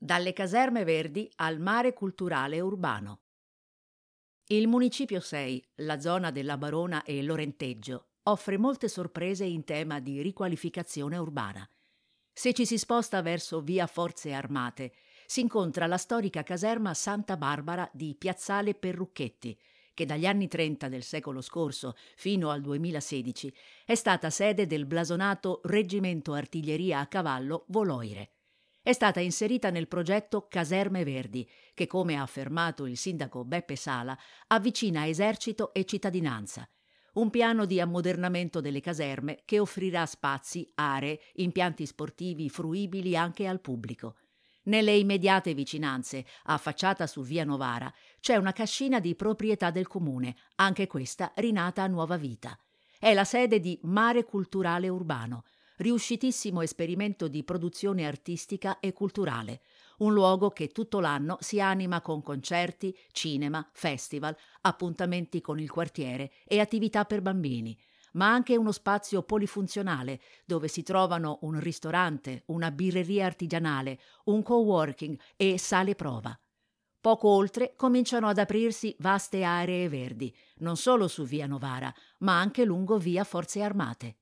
Dalle caserme verdi al mare culturale urbano. Il Municipio 6, la zona della Barona e Lorenteggio, offre molte sorprese in tema di riqualificazione urbana. Se ci si sposta verso via Forze Armate, si incontra la storica caserma Santa Barbara di Piazzale Perrucchetti, che dagli anni 30 del secolo scorso fino al 2016 è stata sede del blasonato Reggimento Artiglieria a Cavallo Voloire è stata inserita nel progetto Caserme Verdi, che, come ha affermato il sindaco Beppe Sala, avvicina esercito e cittadinanza. Un piano di ammodernamento delle caserme che offrirà spazi, aree, impianti sportivi fruibili anche al pubblico. Nelle immediate vicinanze, affacciata su via Novara, c'è una cascina di proprietà del comune, anche questa rinata a nuova vita. È la sede di Mare Culturale Urbano, riuscitissimo esperimento di produzione artistica e culturale, un luogo che tutto l'anno si anima con concerti, cinema, festival, appuntamenti con il quartiere e attività per bambini, ma anche uno spazio polifunzionale dove si trovano un ristorante, una birreria artigianale, un co-working e sale prova. Poco oltre cominciano ad aprirsi vaste aree verdi, non solo su via Novara, ma anche lungo via Forze Armate.